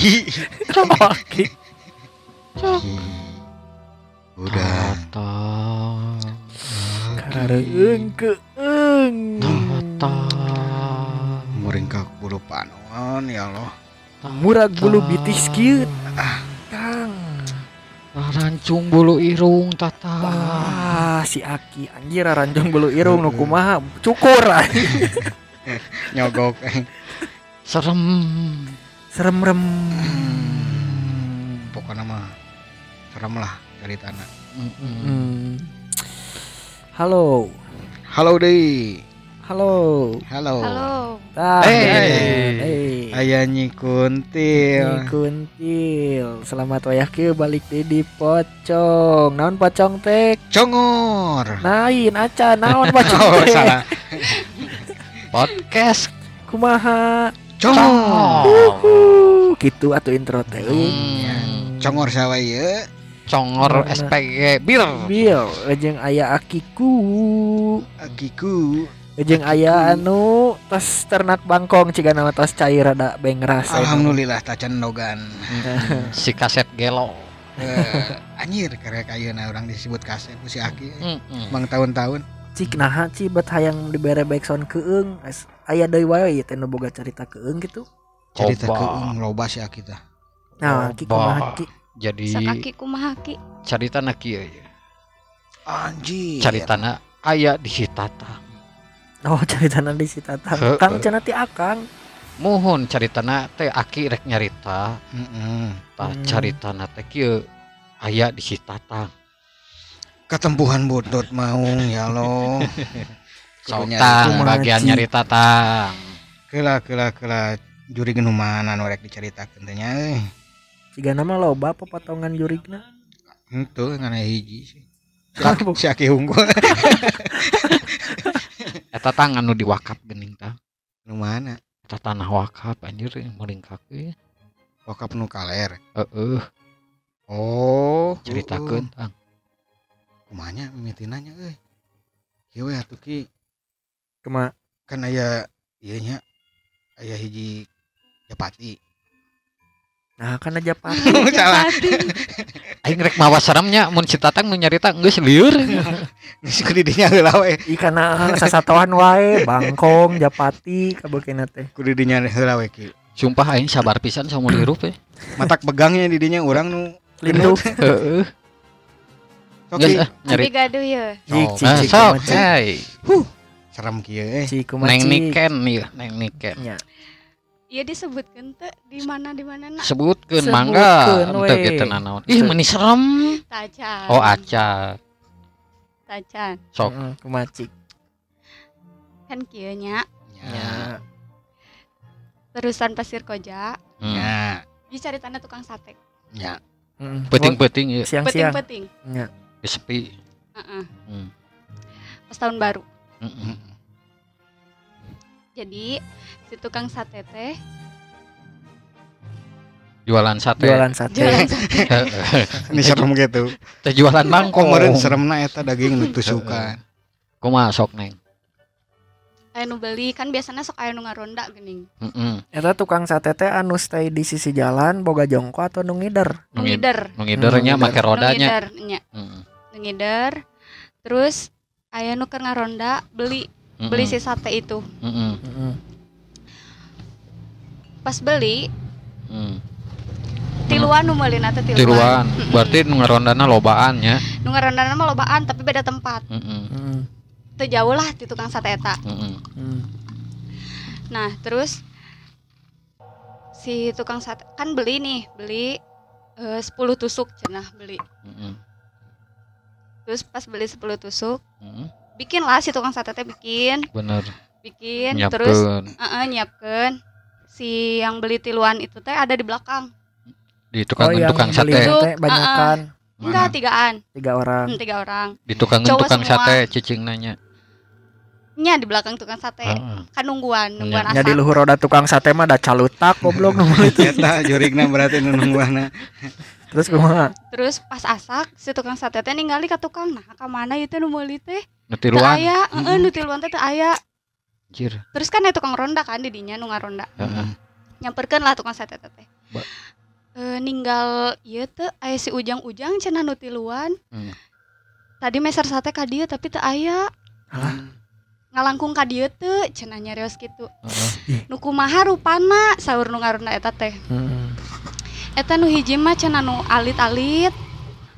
Ki. Coki. Ki. Udah. Tata. Kareung keung. Tata. Muringkak bulu panon ya Allah. Murag bulu bitis kieu. Kang. Rancung bulu irung tata. Ah, si Aki anjir ranjong bulu irung nu kumaha cukur. Nyogok. eh. Serem. Serem rem. Pokoknya mah serem lah anak. Mm-mm. Hmm. Halo. Halo deh. Halo. Halo. Halo. Ah, Hey. hey. Ayah Nyi Kuntil. Nyi Kuntil. Selamat wayah kieu balik di di pocong. Naon pocong teh? Congor. Nain aca naon pocong Oh, salah. Podcast. Kumaha? Congor. Uhuh, gitu atuh intro teh. Hmm. Congor sawa ieu. Congor. SPG bir. Bil, jeung aya akiku. Akiku. Jeung aya anu tos ternak bangkong ciga nama tos cair ada bengras. Alhamdulillah tacan nogan. Si kaset gelo. Eh, anjir karek ayeuna orang disebut kasep ku si Aki. Mm-mm. Bang tahun-tahun. Cik naha ci bet hayang dibere backsound keung. As- Aya deui wae teh nu boga cerita keung gitu. Cerita Loba. ke loba si Aki tah. Nah, ki kumaha ki? Jadi Sakaki kumaha ki? cerita nak kieu ya. Anjir. Caritana aya di si. Oh, ceritana di si Tatang. Kang cenah ti Akang. Caritana teh aki rek nyarita. Heeh. Tah Hmm. caritana teh kieu aya di si. Ketempuhan buntut maung ya Allah. Sok Kudu nyari tang kumaha, bagian Ci? nyarita tang. Kela kela kela juri nu mana nu rek dicaritakeun teh nya euy. Ciga nama loba pepotongan jurigna. Henteu ngana hiji sih. Si Aki, si Aki unggul. Eta tang anu diwakaf geuning tah. Nu mana? Eta tanah wakaf anjir meringkak ieu. Wakap nu kaler. Heeh, Oh, ceritakeun tang. Kumanya mimitinanya euy. Ieu we atuh ki Kema kan aya ieu nya aya hiji Japati. Nah, kan aja pak. Salah. Aing rek mawa seremnya mun si Tatang nu nyarita geus lieur. Geus ku didinya heula we. Ikana sasatoan wae, bangkong, japati, kabeukeuna teh. Ku didinya heula we ki. Sumpah aing sabar pisan sama hirup eh. Matak begangnya didinya urang nu Lindu. Heeh. Ki. ah Abi nyari. gaduh ya. Cik, cik, nah, cik, sok, cik. hey. serem kieu eh. Cik, Neng. Niken nih, Neng Niken. Nya. Iya disebutkeun teh di mana di mana nak Sebutkeun Sebutkeun, mangga teu kitu nanaon. Ih, meni serem. Tacan. Oh, aca. Tacan. Sok. Cik. Kan kieu nya Ya. Nya. terusan pasir koja. Hmm. Ya. Di caritana tukang sate. Ya. Heeh. Peting-peting ya, Siang-siang. Peting-peting. Nya. Sepi. Heeh. Hmm. Pas tahun baru. Mm-mm. Jadi si tukang sate teh Jualan sate. Jualan sate. jualan sate. Ini serem gitu. Teh jualan mangkok. Kemarin seremna eta daging nu tusukan. Kumaha sok Neng? Aya nu beli kan biasanya sok aya nu ngaronda geuning. Heeh. Eta tukang sate teh anu stay di sisi jalan boga jongko atau nu ngider. Nu ngider. Nu ngidernya Hmm, make Nu rodanya. ngider ngider. Terus aya nu keur ngaronda beli beli si sate itu. Heeh. Heeh. Pas beli Hmm. tiluan nu meulina teh tiluan. Tiluan. Berarti nu ngarondana lobaan nya. Nu ngaronda mah lobaan tapi beda tempat. Heeh. Heeh. Teu jauh lah di tukang sate eta. Heeh. Heeh. Nah, terus si tukang sate kan beli nih, beli eh, 10 tusuk cenah beli. Heeh. Terus pas beli 10 tusuk, Heeh. bikin lah si tukang sate teh bikin, Bener. bikin terus Nyiapkeun heeh nyiapkeun. Si yang beli tiluan itu teh ada di belakang. di tukang Oh, yang tukang sate. Itu, teh banyakan Enggak, tigaan. tiga orang. Hmm, tiga orang. Di tukang Cowok tukang semua. sate cicing nanya. Nya di belakang tukang sate. Heeh. Kan nungguan, nungguan Nya di asap. luhur roda tukang sate mah ada calutak goblok nu meuli teh. Eta jurigna berarti nu nungguana. Terus kumaha? Terus pas asak si tukang sate teh ningali ka tukang, nah ka mana ieu teh nu meuli teh? Nu tiluan. aya, heeh nu tiluan teh aya. Anjir. Terus kan ada tukang ronda kan di dinya nu ngaronda. Heeh. Nyamperkeun lah tukang sate teh. teh. Eh, ninggal ieu teu aya si ujang-ujang cenah nu tiluan Hmm. tadi meser sate ka dieu tapi teu aya ngalangkung ka dieu teu cenah nyarios kitu Heeh. nu kumaha rupana saur nu ngaruna eta teh Heeh. Eta nu hiji mah cenah nu alit-alit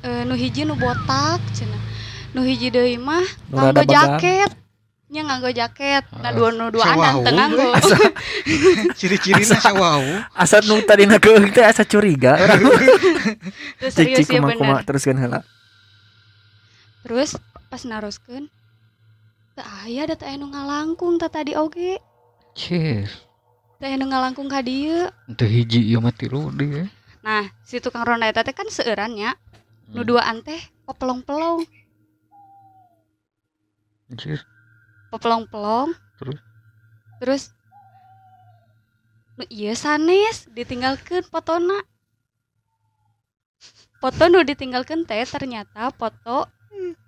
eh, nu hiji nu botak cenah nu hiji deui mah nganggo jaket nya nganggo jaket nah Heeh. dua nu duaanan Sawahu, teu nganggo Ciri-cirina sawau. Asa nu tadi na keung teh asa curiga urang. Serius ya bener teruskeun heula. terus pas naroskeun teu aya da aya nu ngalangkung teh tadi oge teu aya nu ngalangkung ka dieu Teu hiji ieu mah tilu deui. Nah si tukang ronda eta teh kan seueuran nya nu Hmm. duaan teh popelong-pelong Cis. popelong-pelong Terus? terus nu iya sanes ditinggalkeun fotona foto nu ditinggalkeun teh ternyata foto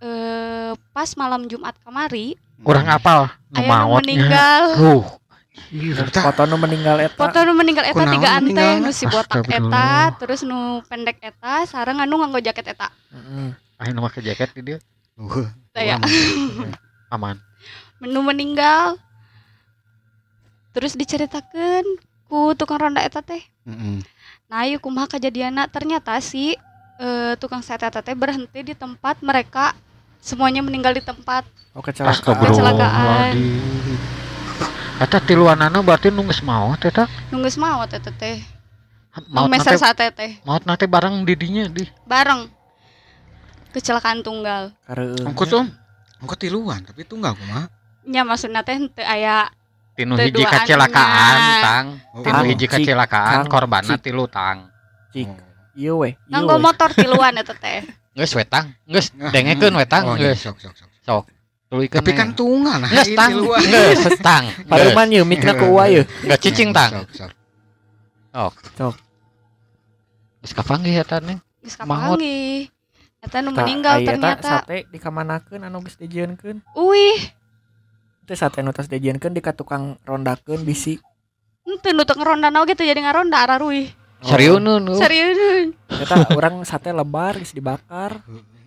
eh pas malam Jumat kamari Urang apal nu aya nu maotnya. meninggal Tuh. Foto nu meninggal eta. foto nu meninggal eta tiga ante nu si botak eta terus nu pendek eta sareng anu nganggo jaket eta Heeh. Ayo mah ke jaket di dia. Uh, Taya. Aman. nu meninggal terus diceritakan ku tukang ronda eta teh mm-mm. nah yuk kumaha kejadianna ternyata si eh, tukang sate eta teh berhenti di tempat mereka semuanya meninggal di tempat Oh kecelakaan. Astagfirullahaladzim. Eta tiluanana berarti nunggu maot eta. nunggu maut eta teh Maot nu meser sate teh maot nate bareng didinya di. bareng kecelakaan tunggal. Ongkot om. Ongkot tiluan tapi tunggal kumaha. nya maksudna teh teu aya Tinu hiji kecelakaan tang. Oh, Tinu hiji kecelakaan korbanna cik. tilu tang. Cik. Ieu we. ieu nganggo we. motor tiluan eta teh Geus wetang, geus Ah, dengekeun wetang oh, iya, geus. sok, sok, sok. Tulikeun. Tapi kan tunggal nah. geus ini tang, tiluan. geus tang. Paruman ieu mikna ku uwa ieu. Geus cicing tang. Sok, sok. Geus kapanggih eta nih. geus Maot. kapanggih eta nu Tah, meninggal ternyata sate dikamanakeun anu geus dijieunkeun. Wih, Teh sate anu tos dijieunkeun di ka tukang rondakeun bisi. ente nu teu ngeronda oge teu jadi ngaronda araruih. Seriuneun nu. Serius Eta urang sate lebar geus dibakar.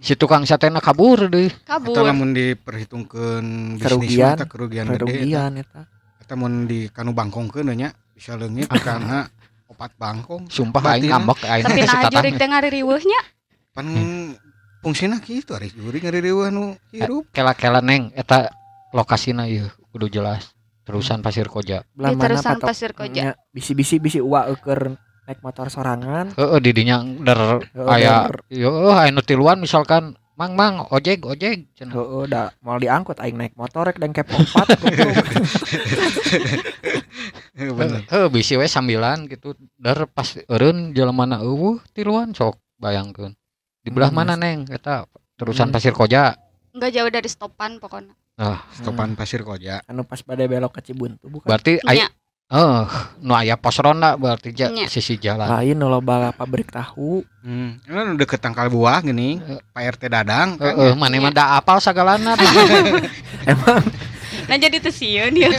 Si tukang satena kabur deui. Eta kabur. lamun diperhitungkeun bisnis Kerugian. mah, eta kerugian. Kerugian eta. Eta mun di kanu bangkongkeun nya bisa leungit karena opat bangkong. Sumpah aing ngambek aing Tapi nah jurik teh ngaririweuhnya. Pan fungsina kitu ari juri ngarireeuh anu hirup. Kela-kela neng eta lokasina ieu kudu jelas. Terusan Pasir Koja. Belah Di terusan Pasir Koja. bisi-bisi bisi uwa eukeur naik motor sorangan. Heeh di dinya der Heeh, aya yo anu tiluan misalkan Mang mang ojek ojek cenah. Heeh, da mau diangkut aing naik motor rek dengkep opat goblok. Heuh, Bener. Heeh bisi we sambilan gitu. Der pas eureun jelemana eueuh tiluan sok bayangkeun. Di belah Hmm, mana neng eta terusan Hmm. Pasir Koja. Enggak jauh dari stopan pokoknya. Stopan Pasir Koja. anu pas pada belok ke Cibuntu bukan. Berarti aya Eh nu aya pos ronda berarti ja, Nya. sisi jalan. Lain nu loba pabrik tahu. Hmm, ini udah deket tangkal buah gini, Pak RT Dadang. kan. Heeh, mana mah da apal sagalana. Emang nah jadi teu sieun ya.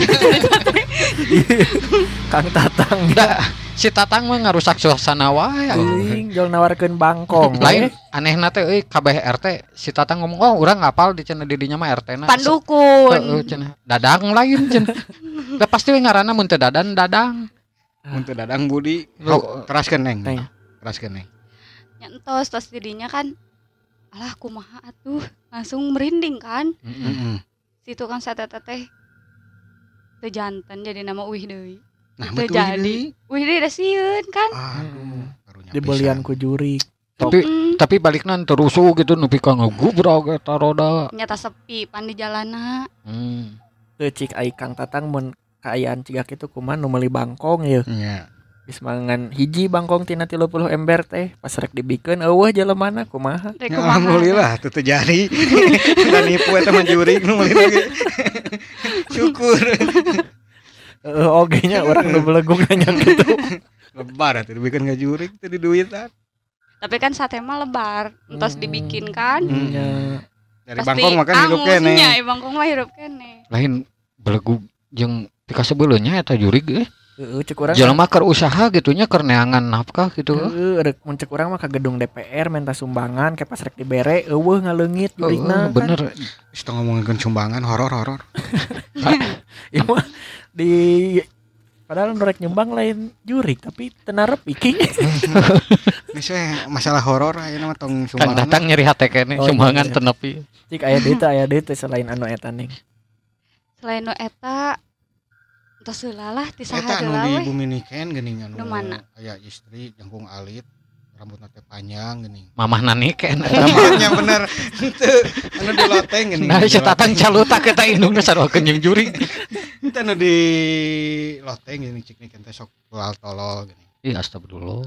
Kang Tatang da si Tatang mah ngarusak suasana wae. Teuing jol nawarkeun bangkong. Lain anehna teh euy kabeh RT si Tatang ngomong oh urang ngapal di cenah di dinya mah RT na. Heeh Pandukun. cenah. Dadang lain cenah. Da pasti we ngaranna mun teu dadan dadang. Untuk Dadang Budi. Oh, keraskeun neng. Neng. Keraskeun neng. Ya entos tos didinya kan alah kumaha atuh langsung merinding kan Heeh. Heeh. Si tukang sate teh teu janten jadi nama Uih deui. Nah, Teu betul jadi. Uih deui da sieun kan. Aduh, Dibelian ku juri. Tapi Hmm, tapi balikna teu rusuh gitu nepi ka ngegubrak eta roda. nyata sepi pan di jalana. Hmm. Teu cik ai Kang Tatang mun kaayaan cigak itu kuman nu meuli bangkong ya. Iya. Geus mangan hiji bangkong tina 30 ember teh pas rek dibikeun eueuh jelemana kumaha. Rek Ya, kumaha. alhamdulillah teu terjadi. Dan nu meuli lagi. Syukur. Heeh oge nya urang nu beleguk nanya gitu. Lebar atuh dibikin ka juri teu di duitan. Tapi kan sate mah lebar, entos Hmm. dibikin kan. Hmm. Nya Dari Bangkong makan hidup kene. eh, Bangkong mah hidup kene. Lain belegug jeung tika sebeleunya eta jurig eh. Heeh cek urang. jelema keur usaha gitunya keur neangan nafkah gitu Heeh rek mun cek urang mah ka gedung DPR minta sumbangan kayak pas rek dibere eueuh jurigna. kan. bener Kita ngomongin sumbangan horor horor. Mah di padahal nu rek nyumbang lain jurig tapi tenarep iki. Ini saya masalah horor ayeuna mah tong Kang sumbangan. datang nyeri hati kene Oh, sumbangan iya. tenepi Cik aya deui teh aya deui teh selain anu eta ning. selain nu eta entah seula lah ti saha Eta anu heula di bumi nikeun geuning anu Nu mana? aya istri jangkung alit rambutna teh panjang geuning. mamah nani kene Namanya bener Henteu anu di loteng geuning. nah si tatang calutak kita indungna saruakeun jeung juri Henteu anu di loteng geuning cik nikeun teh sok tolol tolol geuning. ih astagfirullah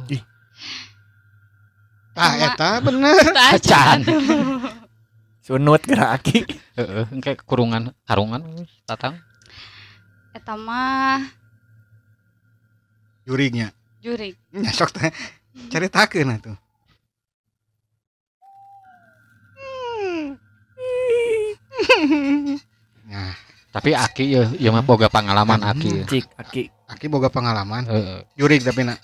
Tah Sama- eta bener. Acan. Sunut gerak aki. heeh engke kurungan karungan tatang eta mah Jurignya. jurig Nya sok teh caritakeun atuh. Nah, tapi aki ya ya mah boga pengalaman aki ya. Cik aki. Aki boga pengalaman. heeh Jurig tapi nak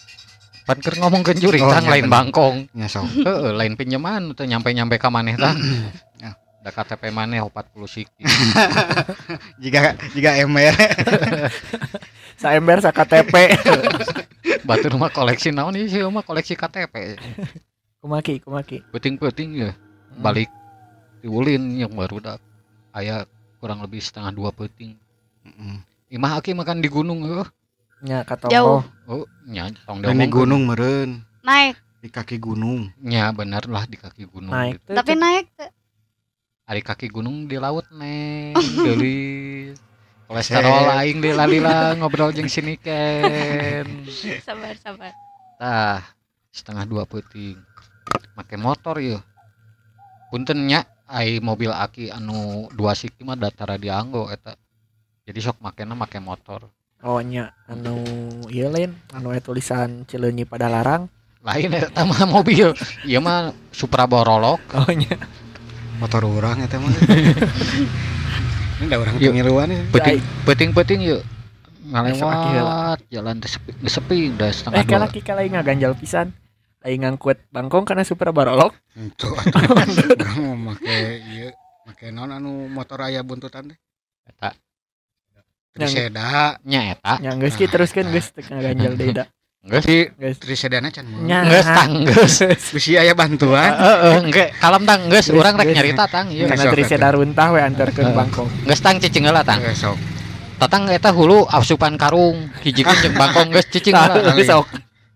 pan keur ngomongkeun juri Oh, tang iya lain bangkong nya sok. heeh lain pinjaman teh nyampe-nyampe ka maneh tah Ya. Da KTP maneh 40 siki Jika jika ember Saember sa KTP. Batur mah koleksi naon ieu sih mah koleksi KTP. kumaki kumaki. Penting-penting ya. Balik diulin yang baru dak aya kurang lebih setengah dua peting. Heeh. Imah aki makan di gunung heuh. Nya Jauh. katongo. Oh, nya tong di gunung meren naik di kaki gunung. Nya bener lah di kaki gunung Naik gitu. tapi naik. Ari kaki gunung di laut neng deuli. Kolesterol aing di lalila ngobrol jeung sini ken. sabar sabar Tah, setengah dua peting. Make motor ya. Punten nya ai mobil aki anu dua siki mah datara dianggo eta. Jadi sok makena make motor. Oh nya anu ieu lain anu tulisan Cileunyi pada larang. Lain eta mah mobil. Ieu mah Supra Borolok. Oh nya. Motor orang eta mah. Ini udah orang Yuk. pengiluan ya. Peting peting-peting yuk. Esok aki heula. Ngalewat jalan teh sepi, sepi udah setengah Eh dua. kalaki kalai ngaganjal pisan. Aing ngangkut bangkong karena super barolok. Itu orang mau make ieu make non anu motor aya buntutan teh. Eta Triseda, nya eta. Nya geus ki teruskeun geus teu ngaganjal deui da. Geus sih. Geus. Trisedana can mun. Nya. Geus tang geus. Bisi aya bantuan. Heeh, engke kalem tang geus Geus, urang rek geus. nyarita tang ieu. Karena Besok, triseda runtah we antarkeun Heeh. bangkong. Geus tang cicing heula tang. Eh, sok. Tatang eta hulu asupan karung hijikeun jeung bangkong geus cicing heula. Sok.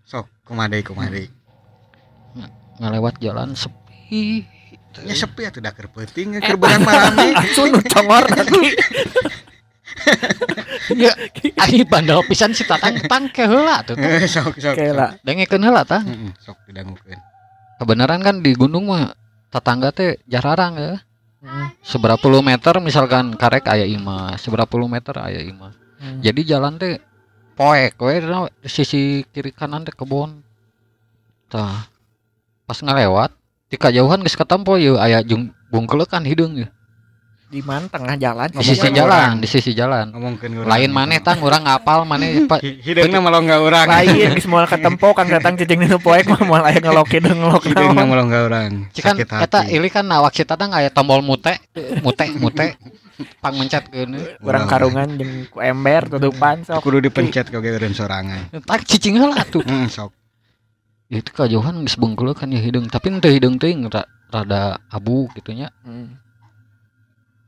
Sok kumadai kumadai. Ngalewat jalan sepi. Ya sepi atuh da keur peuting keur beurang marame. Sun congor. Ya, bandel pisan si Tatang pangke heula tuh. Eh, Sok sok. Lah. Dengekeun heula tah. Heeh, sok didangukeun. Kebenaran kan di gunung mah tetangga teh jararang ya. Hmm. Seberapa puluh meter misalkan karek aya imah, seberapa puluh meter aya imah. Hmm. Jadi jalan teh poek we sisi kiri kanan teh kebon. Tah. Pas ngalewat di kajauhan geus ketempo yeuh aya jung bungkeulekan hideung ya. Di mana tengah jalan Di sisi jalan, orang. di sisi jalan. Ngomongkeun urang. Lain maneh tang urang ngapal maneh pa- Hideungna malongga urang. lain geus moal ketempo kan datang cicing dinu poek mah moal aya ngelok hideung ngelok Hideungna malongga urang. Cikan Sakit eta hati. ili kan awak si tatang aya tombol mute, mute, mute. Pang mencet keun. Urang karungan jeung ku ember tutupan sok. kudu dipencet kau ge eureun sorangan. Tak cicing heula tuh. Heeh, sok. Itu kajauhan geus bungkeulekan ya hideung, tapi teu hideung teuing ra- rada abu gitu nya. Hmm.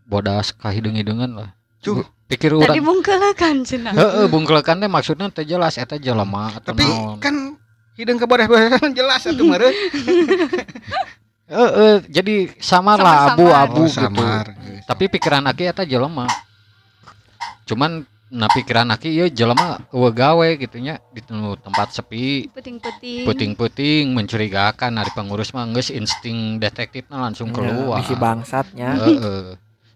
Bodas ka hideung-hideungan lah. Cuh. Pikir tadi urang. bungkelekan cenah Heeh, bungkeulekan teh maksudna teh jelas eta jelema atau Tapi naon. kan hideung ke bodas-bodasan jelas atuh meureun. Heeh, jadi samar lah abu-abu Oh, gitu. samar. Tapi pikiran aki eta jelema. Cuman nah pikiran aki ya jelema gawe gitu nya di tempat sepi, peting-peting puting-puting mencurigakan dari pengurus mah geus insting detektifnya langsung Ya, keluar. bisi bangsatnya. Heeh.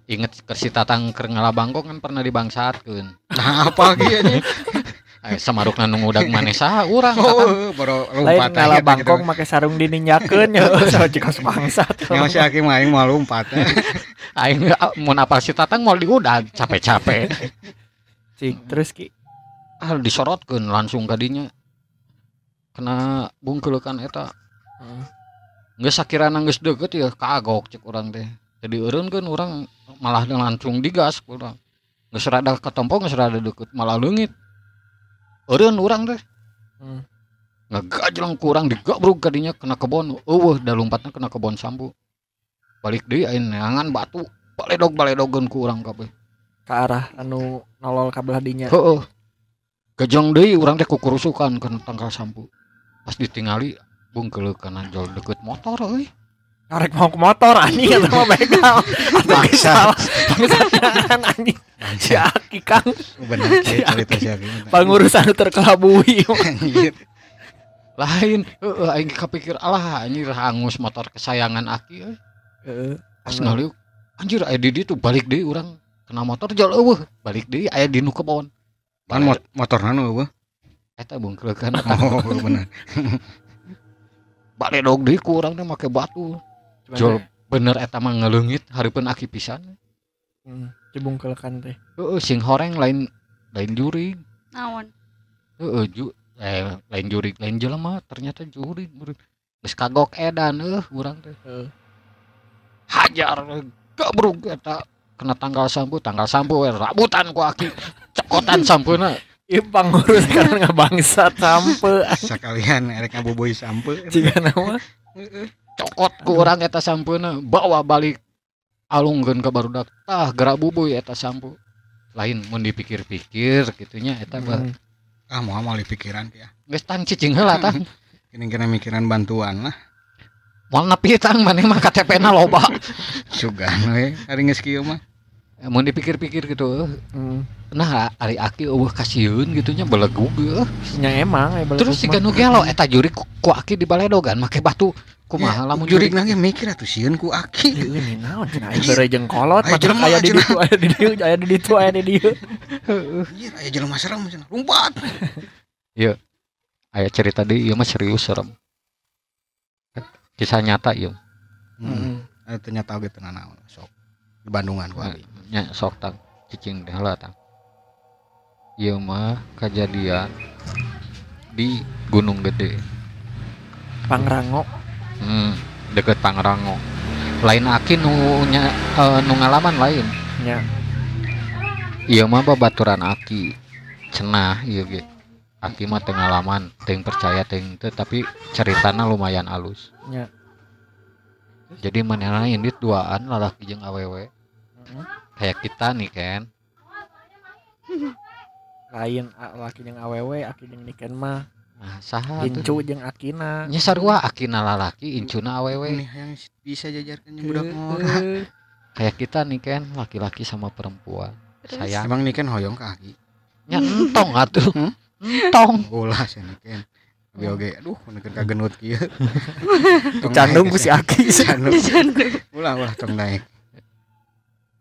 Inget ke si Tatang keur ngalabangkong kan pernah dibangsatkeun. Nah, apa? Eh, samarukna nu ngudag maneh saha urang. Oh, baru Lain lompat ngalah bangkong make sarung dininyakeun ya sama cikas bangsat. Yang masih hakim aing mau lompat. Aing mun apal si Tatang mau diudag capek-capek. Cik, terus ki ah disorotkeun langsung kadinya kena bungkelekan eta Heeh. geus sakirana geus deukeut ya kagok cek urang teh jadi eureun kan urang malah langsung digas ku urang geus rada katompo geus rada deukeut malah leungit. Eureun urang teh. Hmm. ngagajlang kurang digabrug kadinya kena kebon eueuh da lompatna kena kebon sambu. Balik deui aya neangan batu baledog baledogeun ku urang kabeh. Ke arah anu nolol ka belah dinya. Heeh gajang deui urang teh kukurusukan kena tangkal sambu. Pas ditingali bungkeuleuk kana jol deket motor euy Arek mau ke motor anjing eta mah begal. Atuh geus salah. Bangsatan anjing. Si Aki Kang. Bener si Aki. pengurus anu terkelabui. Anjir. lain heeh aing kapikir alah anjir hangus motor kesayangan Aki euy Heeh. pas ngaliuk anjir aya di ditu balik deui urang. Kena motor jol eueuh. Balik deui aya di nu kebon. Kan mot motor nanu eueuh? Eta bungkeuleukkeun oh bener. Baledog deui ku urang teh make batu jol bener eta mah ngeleungit hareupeun Aki pisan. Hmm, cibungkelkan teh. heeh sing horeng lain lain juri. Naon? Heeh, ju eh lain juri lain jelema ternyata juri geus kagok edan eueuh urang teh. Heeh. hajar gabrug eta. Kena tanggal sampu tanggal sampu we rabutan ku aki cekotan sampuna. Ieu pangurus kan ngabangsat sampe sekalian erek ngaboboy sampe. Jika nama cokot ku urang eta sampuna bawa balik alungkeun ka barudak tah gerak bubuy eta sampu. Lain mun dipikir-pikir gitunya eta Hmm. ah mau mau pikiran ya. Geus tang cicing heula tang. Kini kena mikiran bantuan lah. Moal nepi tang maneh mah KTP-na loba. Sugan we hari geus kieu mah. Mun dipikir-pikir gitu. Hmm. nah ari aki eueuh kasieun gitunya belegug Nya emang terus si ganu gelo eta juri ku, ku aki di baledogan make batu kumaha lamun juri juri lagi mikir atuh sieun ku aki. Ieu ini naon cenah aing beureuy jeung kolot jelema, aya di ditu aya di dieu aya di ditu aya di dieu. anjir aya jelema serem cenah lumpat. Aya cerita deui ieu mah serius serem. Kisah nyata ieu. Hmm. Ada ternyata oge teu naon sok. Di Bandungan ku abi. nya sok tang cicing teh heula tang. Ieu mah kejadian di Gunung Gede. Pangrango. Hmm, deket Pangrango lain aki nu nya eh, nu ngalaman lain Nya. Iya mah babaturan Aki cenah iya ge Aki mah teu ngalaman teu percaya teu teu tapi ceritana lumayan alus Nya. jadi manehna indit duaan lalaki jeung awewe Heeh. kayak kita nih kan Lain laki jeung awewe, aki jeung niken mah. Nah saha Incu jeung akina. nya sarua Akina lalaki incuna awewe. Ini yang bisa jajarkan yang budak murah Heeh. kayak kita nih kan laki-laki sama perempuan. Sayang. Emang nih kan hoyong ke aki? Nya entong atuh. Hmm? entong. Ulah sih nih kan Abi oge aduh neker kagenut kieu. Candung si Aki. ulah ulah tong naik.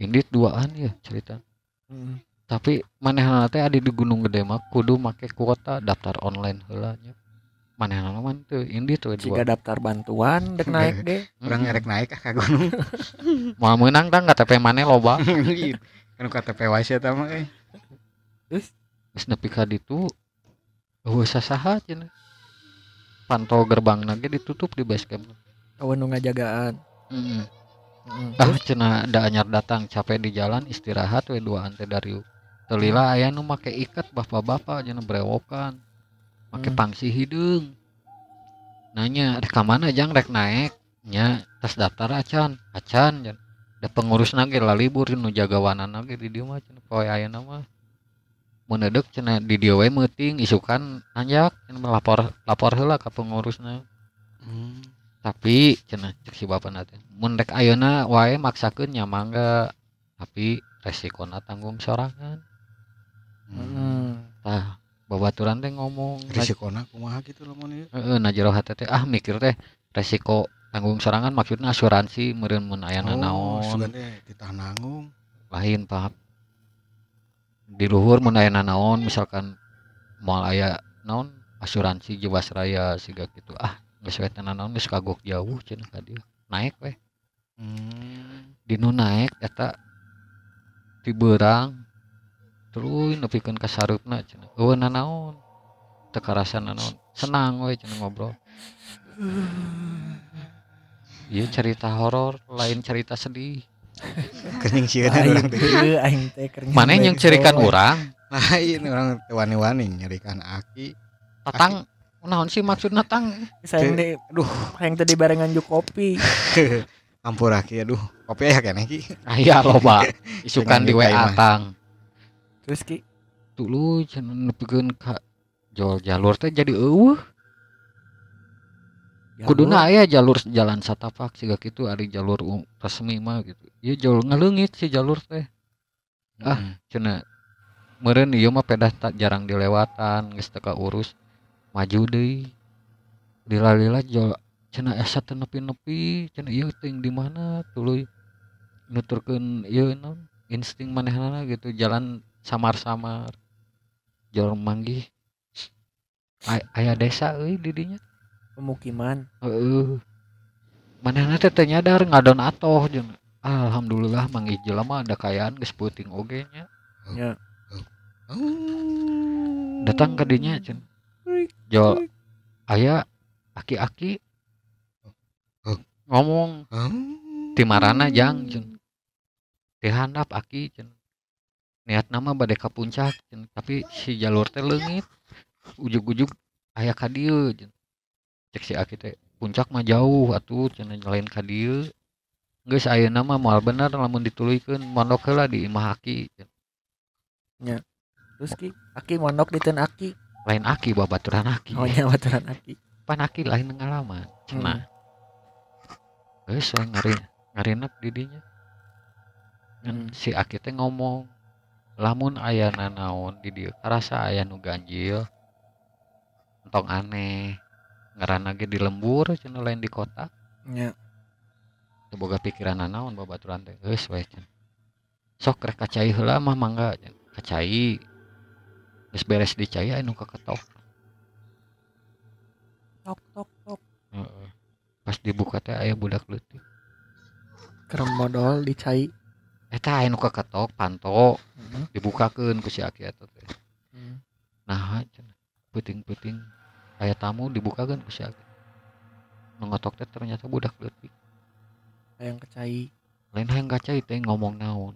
Indit duaan ya cerita. Hmm. Tapi manehna teh adi di Gunung Gede mah kudu make kuota daftar online heula nya manehna mah teu indit we Jika dua daftar bantuan dek naik deh. urang Mm. erek naik ah ka gunung mau menang tang KTP maneh loba kan KTP wae eta mah eh geus nepi ka ditu eueuh sasaha cenah pantau gerbang ge ditutup di base camp Awan nu ngajagaan. Heeh. Heeh. ah cenah da anyar datang capek di jalan istirahat we duaan teh dari Telila aya nu make ikat bapak-bapak cenah brewokan. Make Hmm. pangsi hideung nanya rek mana jang? Rek naik nya tas daftar acan. Acan jan da pengurus nage lalibur nu jagawanan nage di dieu mah cenah poe ayeuna mah. Mun eudeup cenah di we meuting isukan nanjak cenah lapor lapor heula ka pengurusna Hmm. tapi cenah cek si bapana teh mun rek ayeuna wae maksakeun nya mangga tapi resikona tanggung sorangan Hmm. tah babaturan teh ngomong risikona kumaha gitu lamun ieu? Heeh, nah jero hate teh ah mikir teh resiko tanggung sorangan maksudnya asuransi meureun mun aya oh naon? sugan teh ditah nanggung. Lain pak. Di luhur mun aya naon misalkan moal aya naon asuransi jiwasraya siga gitu ah geus we naon geus kagok jauh cenah ka dieu. Naik we. Hmm. di nu naik eta di berang terus nepikeun ka sarutna cenah eueuh nanaon. Teu karasa nanaon. Senang we cenah ngobrol. Iya cerita horor lain cerita sedih. Kening sieun aing urang teh teu aing teh keur mana yang cerikan orang lain urang? Teh wani-wani nyerikan aki. Tatang naon sih maksudna tang sayang deh aduh yang tadi barengan juk kopi. Ampur aki aduh. Kopi aya keneh ki. Aya loba. Isukan di WA tang terus ki dulu cenah nepikeun ka jol jalur teh jadi eueuh. Kuduna aya jalur jalan satapak siga kitu ari jalur um- resmi mah gitu. Ieu jalur ngaleungit si jalur teh. Ah. Mm. cenah meureun ieu mah pedah tak jarang dilewatan geus teu urus maju deui lila-lila jol cenah asa teu nepi-nepi cenah ieu ting di mana tuluy nuturkeun ieu naon insting manehna gitu jalan samar-samar. Jalur manggih Ay- aya desa euy di dinya pemukiman. Heeh. Manehna teh teu nyadar ngadon atoh jeung. Alhamdulillah manggih jelema ada kayaan geus peuting oge nya. Oh. datang ke dinya cen. Jol aya aki-aki. Ngomong Oh. di marana jang cen. Di handap aki cen niat nama bade ka puncak cen tapi si jalur teh leungit ujug-ujug aya ka dieu cek si aki teh puncak mah jauh atuh cen lain ka dieu. Geus ayeuna mah moal bener lamun dituluykeun mondok heula di imah aki cen. terus ki aki mondok di ten aki. Lain aki babaturan aki. Oh nya baturan aki. Pan aki lain ngalaman cenah geus we ngari ngarinep di dinya Ngan Hmm. si aki teh ngomong lamun aya nanaon di dieu karasa aya nu ganjil entong aneh. Ngaranna ge di lembur cenah lain di kota. Teu boga pikiran nanaon babaturan teh. Geus we cenah. Sok rek kacai heula mah mangga kacai. Geus beres dicai anu kaketok. Tok tok tok. Heeh. pas dibuka teh aya budak leutik. Kerem modal dicai eta aya nu kaketok panto Hmm. dibukakeun ku si aki eta teh. Hmm. nah cenah peuting-peuting aya tamu dibukakeun ku si aki. Nu ngotok teh ternyata budak leutik. Yang kecai lain hayang kacai teh ngomong naon.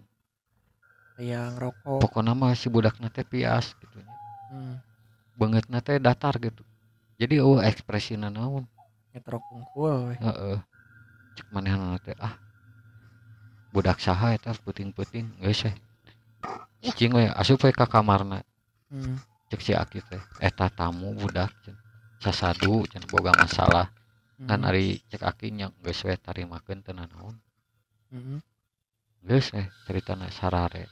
Yang rokok. Pokoknya mah si budakna teh pias gitu hmm. beungeutna teh datar gitu. Jadi oh ekspresina naon? Nyetrok unggul we. heeh. Cek manehna teh ah budak saha eta peuting-peuting geus we cicing we asup we ka kamarna. Hmm. cek si Aki teh eta tamu budak cenah. sasadu cenah boga masalah. Kan Hmm. ari cek Aki nya geus we tarimakeun teu naon Hmm. geus we ceritana sarare.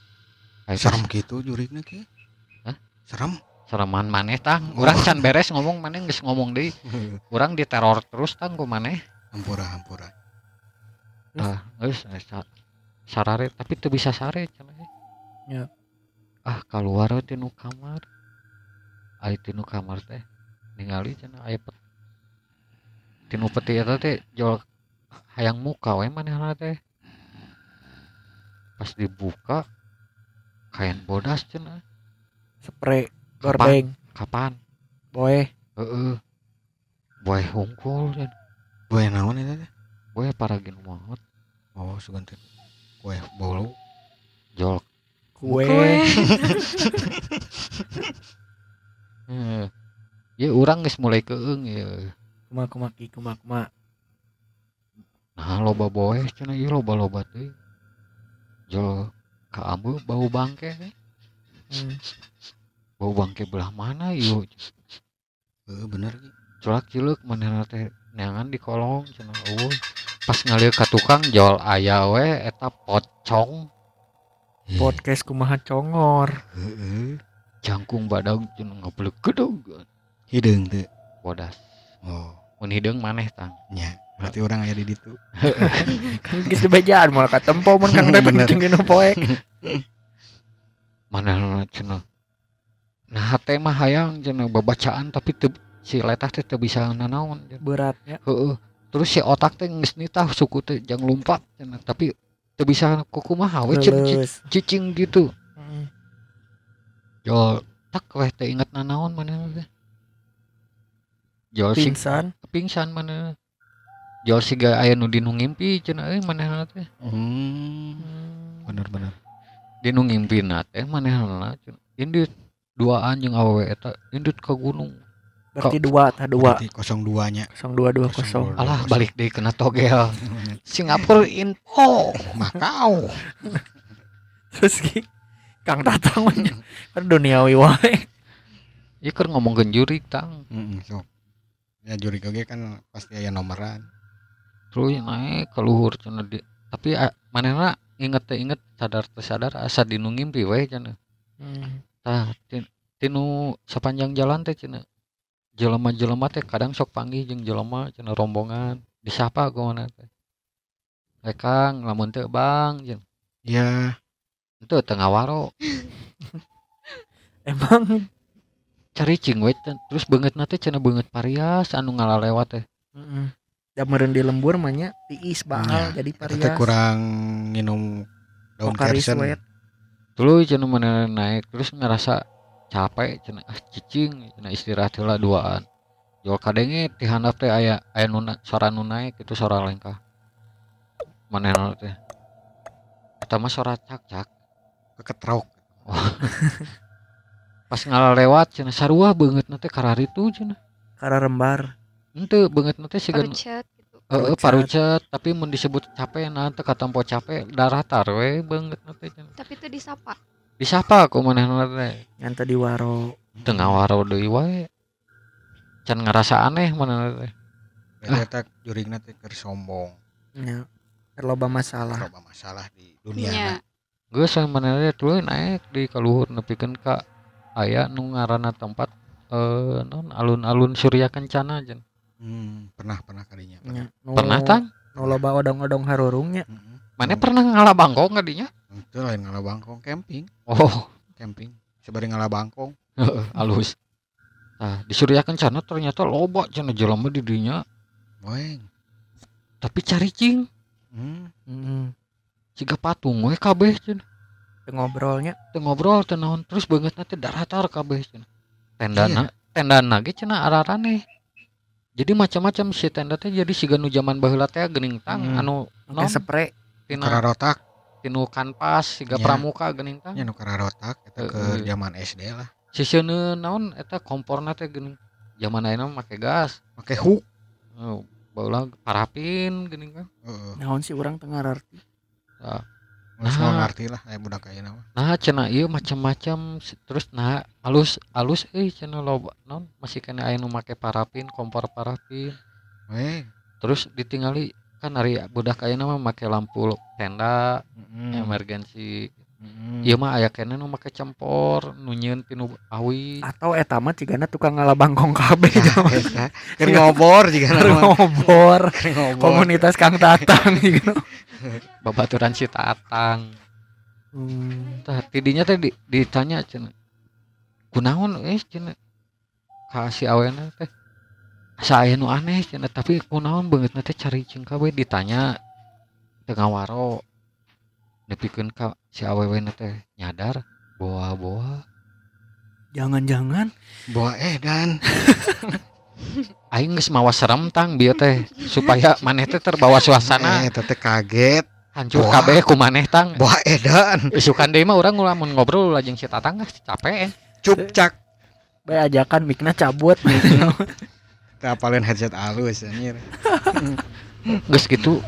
Serem gitu jurigna ki. Hah? serem. Sereman maneh tang. Urang can beres ngomong maneh geus ngomong deui. Urang diteror terus tang ku maneh. Hampura hampura. Ah geus eh, sarare tapi teu bisa sare cenah eh. Ya. ah keluar ti nu kamar aya ti nu kamar teh ningali cenah aya pet tinu peti eta teh jol hayang muka we manehna teh pas dibuka kain bodas cenah spray Kapan? gordeng kapan boy heeh boy hungkul cenah Boy naon eta teh? boy paragin maut Oh, sugan teh. Kue bolu. jol kue Heeh. Ya urang geus mulai keung ya. kumak kumak kumak kumak Nah loba boe cenah ieu loba-loba teh. Jol ka ambu bau bangke teh. hmm. Bau bangke belah mana ieu? Heeh, bener. Culak cileuk manehna teh neangan di kolong cenah eueuh. Pas ngalieu ka tukang jol aya we eta pocong podcast kumaha congor Heeh. jangkung badag cenah ngableuk gedog. Hideung teh. Bodas. Oh, Mun hideung maneh tang. nya. Berarti orang aya di ditu. kan geus dibejaan moal katempo mun kang Bener. jeung dina poek Manehna cenah. Nah teh mah hayang cenah babacaan tapi teu si letah teh teu bisa nanaon beratnya Heeh. Terus si otak teh geus nitah suku teh jang lompat cenah tapi teu bisa kukumaha we cen ci- Lulus. cicing gitu. Hmm. Jol tak weh teh inget nanaon mana teh. Jol pingsan pingsan mana. Jol siga aya nu dinu ngimpi cenah euy manehna teh. Hmm, bener-bener. Dinu ngimpina teh manehna cenah. Indit duaan jeung awewe eta indit ka gunung. Berarti dua tah dua Berarti 02-nya. kosong dua dua kosong Alah balik deui kena togel. Singapura info. Makau. terus ki kang tatang kan duniawi wae Ieu keur ngomongkeun jurik tang. Heeh, sok. Ya juri oge kan pasti aya nomoran. Terus naik ke luhur cenah di. Tapi a- manehna inget teh inget sadar teh sadar asa dinu ngimpi cenah. Hmm. Tah tin- tinu sepanjang jalan teh cenah. Jelema-jelema teh kadang sok panggih jeung jelema cenah rombongan disapa ku mana teh. Eh Kang, lamun teu Bang jeung Ya, Itu tengah waro emang caricing we teh. terus beungeut teh cenah beungeut parias anu ngalalewat teh. Heeh. Da meureun di lembur mah nya tiis bahal jadi eta teh parias. kurang minum daun kersen. cenah mana naik terus ngerasa capek cenah ah cicing cenah istirahat heula duaan. Jol kadenge ti handap teh aya aya nu na- suara nu naik itu suara lengkah. Manehna teh. Eta mah suara cak-cak. Keketrauk. Pas ngalalewat cenah sarua beungeut teh kararitu cenah. Kara rembar. Henteu beungeut teh siga Parucet gitu. Heeh, Parucet. tapi mun disebut capek teu katampo capek daratar we beungeut teh cenah. Tapi itu disapa. Disapa ku manehna teh. Yang tadi waro. Teu ngawaro deui wae. Can ngerasa aneh manehna teh. Berarti eta jurigna teh keur sombong. Ya. Loba masalah. Loba masalah di dunia. Geus yang manehna teh tuluy naik di kaluhur nepikeun ka aya nu ngaranna tempat eh non alun-alun Surya Kencana jen. Hmm, pernah pernah kalinya. Ya. Nu- Pernah tang? Nu loba odong-odong harurungnya. Heeh. Mana pernah ngalah bangkong ka dinya? Itu lain ngalah bangkong camping, Oh, camping. Sabari ngalah bangkong. heeh, halus. Nah, di Surya Kencana ternyata loba cenah jelema di dinya, Boeng. tapi caricing Hmm. Heeh. siga patung we kabeh cenah. Teu ngobrolnya. Teu ngobrol teu naon terus beungeut teh daratar kabeh cenah. Tendana, tendana ge cenah araraneh. Jadi macam-macam si tenda teh jadi siga nu zaman baheula teh geuning tang Hmm. anu non spray. Tina Kararotak, tinu kanvas siga Ya. pramuka geuning tang. nya nu kararotak eta ke zaman SD lah. Sisieun naon eta komporna teh geuning. Zaman ayeuna make gas. Make hook. Oh, baheula parafin geuning kan. Heeh. Naon sih orang tengah arti. Geus Nah. mau ngarti lah aya budak ayeuna mah. Nah cenah ieu macam-macam terus nah alus alus euy cenah loba non masih kena aya nu make parafin kompor parafin. Weh. terus ditinggali kan hari budak ayeuna mah make lampu tenda Heeh. emergensi Heeh. ieu mah aya keneh nu make campur nu nyieun tinu awi Atau eta mah cigana tukang ngalah bangkong kabeh. Nah. Keur ngobor juga nama. ngobor. Komunitas Kang Tatang gitu. babaturan si tatang Hmm. tah tidinya teh di- ditanya cenah kunaon eh cenah ka si awena teh asa aya nu aneh cenah tapi kunaon beungeutna teh caricing kabeh ditanya teu ngawaro nepikeun ka si awewena teh nyadar boa-boa Jangan-jangan Bawa edan. aing geus mawa serem tang bieu teh supaya maneh teh terbawa suasana Eh, eta teh kaget. hancur kabeh ku maneh tang Bawa edan. isukan deui mah urang lamun ngobrol lajeng si tatang geus capek eh. Cupcak. bae ajakan mikna cabut. Teh apalin headset alus anjir. geus gitu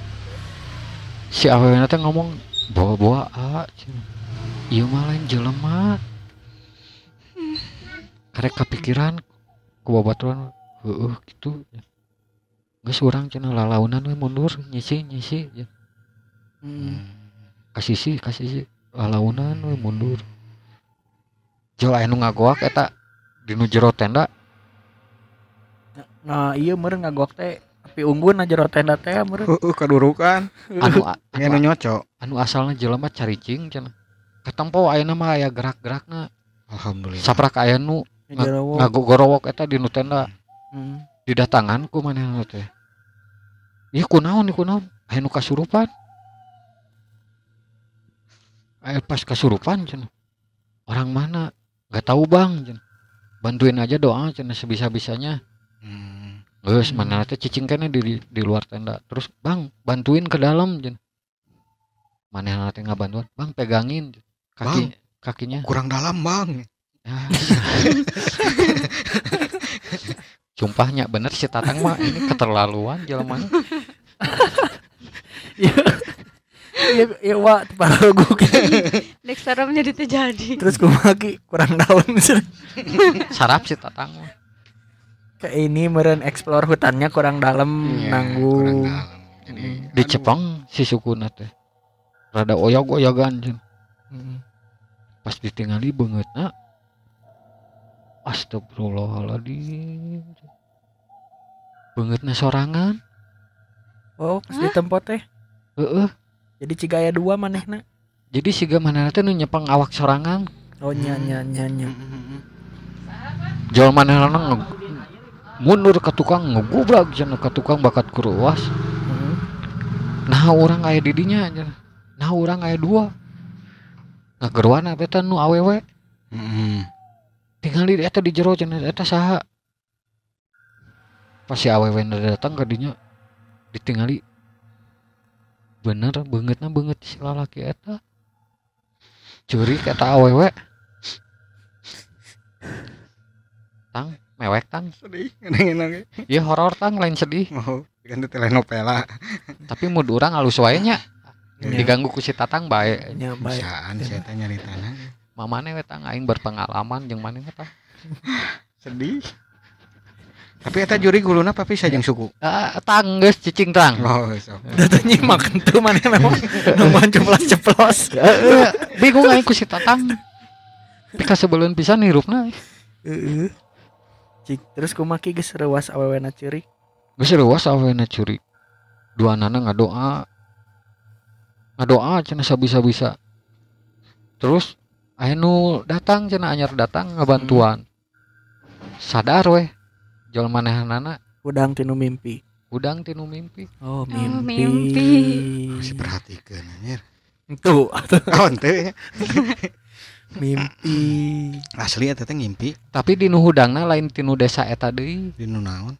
si awena teh ngomong bawa-bawa ah ieu mah lain jelema karek kepikiran ku babaturan heueuh gitu geus urang cenah lalaunan we mundur nyisi nyisi ya. Hmm. kasisi kasisi lalaunan we mundur jol aya nu ngagoak eta dinu jero tenda Nah, iya meureun ngagok teh api unggun aja jero tenda teh meureun. Heeh, kadurukan. anu a- Nya nu nyocok. anu asalna jelema caricing cenah katempo ayeuna mah aya gerak-gerakna Alhamdulillah. saprak aya nu Jero. ngagogorowok eta dinu tenda Hmm. didatangan ku manehna teh ieu kunaon ieu kunaon aya nu kasurupan aya pas kasurupan cenah orang mana nggak tahu bang cenah. bantuin aja doa cenah sebisa bisanya Hmm. mana teh cicing kene di di luar tenda terus bang bantuin ke dalam cenah mana teh nggak bantuan bang pegangin kaki kakinya Kurang dalam, Bang. Ah. Sumpahnya bener si Tatang mah ini keterlaluan jelema. Iya, iya, wa paragu Dek seremnya itu jadi. Terus kumaki kurang dalam cenah. Sarap si Tatang mah. Kayak ini meren explore hutannya kurang dalam Iya, kurang nanggung. dalam. Jadi Mm. Di Jepang si sukuna teh rada oyog-oyogan cenah. Mm. Pas ditinggali beungeutna Astagfirullahaladzim Beungeutna sorangan Oh, pas Hah? di tempat teh. Heeh. Jadi cigaya dua manehna. Jadi siga mana teh nu nyepang awak sorangan Oh nya nya nya nya. Jual mana nge mundur ke tukang ngegubrak cenah ke tukang bakat kuruas nah orang aya didinya aja nah orang aya dua. Ngageruan apa eta nu awewe Mm-mm. tinggal di eta di jero cenah eta saha. Pas si awewe na datang ke dinya ditinggali bener bangetna banget si lalaki eta. Curi kata awewe tang mewek tang Sedih, ngedengin lagi. iya horor tang lain sedih Oh, kan di telenovela. tapi mood orang halus wae nya Iya. diganggu ku si tatang bae Nya bae. Bisaan sih eta nyari tanah. mamane we tang aing berpengalaman jeung maneh we tang Sedih. Tapi eta juri guluna papi sajeng suku. ah tang geus cicing tang Oh, so. Data nyimak tuh mana memang nungguan ceplos-ceplos. Eh, bingung aing ku si tatang Pika sebelum bisa nirupna Heeh. Cik, terus kumaki geus rewas awewena ceurik. Geus reuas awena curi dua nana ngadoa ngadoa cenah sabisa-bisa terus aya nu datang cenah anyar datang ngabantuan sadar weh jual manehanana Udang tinu mimpi. udang tinu mimpi Oh, mimpi. mimpi. Masih perhatikan anjir. Tuh, Oh, ente. Mimpi. Asli eta teh ngimpi tapi di nu hudangna lain tinu desa eta deui di nu naon.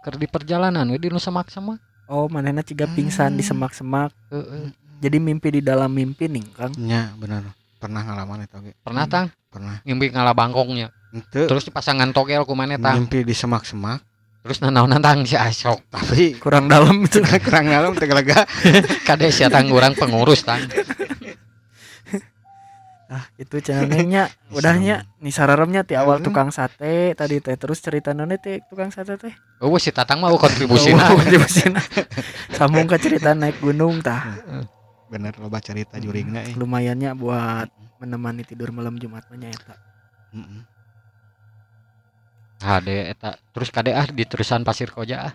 keur di perjalanan we di nu semak-semak Oh, manehna ciga pingsan di semak-semak. Heeh. Jadi mimpi di dalam mimpi nih, Kang. Nya, bener. Pernah ngalaman eta ge. pernah tang Pernah. ngimpi ngalah bangkongnya Ente terus dipasangan togel ku maneh tang ngimpi di semak-semak terus nanaonan tang si asok tapi Kurang dalam itu. kurang dalam teh lega. kade sia tang urang pengurus tang Ah, itu channelnya udahnya nih sararemnya ti awal Hmm. tukang sate tadi teh terus cerita none teh tukang sate teh. oh si tatang mah kontribusina Oh, kontribusina. Sambung ke cerita naik gunung tah. Bener loba cerita juringna eh. Lumayannya buat menemani tidur malam Jumat mah nya eta. Heeh. Kade eta terus kade ah di terusan pasir koja ah.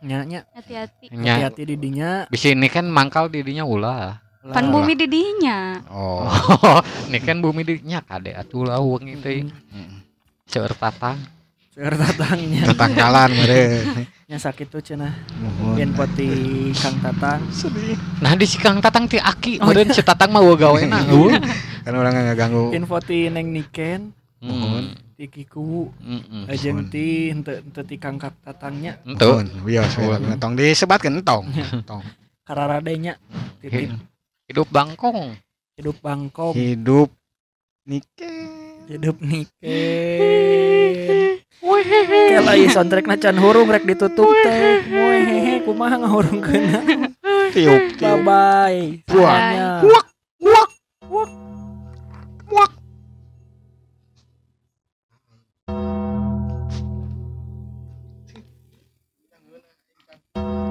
Nya nya Hati-hati. Hati-hati di dinya. bisi ini kan mangkal didinya ulah. Pan bumi di dinya. Oh. ini kan bumi dinya kade atuh teh Heeh. seueur tatang. Seur tatangnya. Tetang jalan mere. Nya sakit tuh cenah. Yen poti Kang Tatang. sedih. Nah di si Kang Tatang ti aki, Oh, meureun si Tatang mah gawena. Kan orang nggak ganggu. Info ti Neng Niken, Hmm. ti Kiku, Heeh. Ajeng ti henteu henteu ti Kang Kak Tatangnya. Bios Nuhun. tong disebatkeun tong. Tong. kararadenya titip Hidup bangkong. hidup Bangkok. Hidup nike. hidup Niken Kayak lagi soundtrack na can hurung rek ditutup teh Muehehe kumaha ngahurung kena Tiup Bye bye Buak. Semuanya.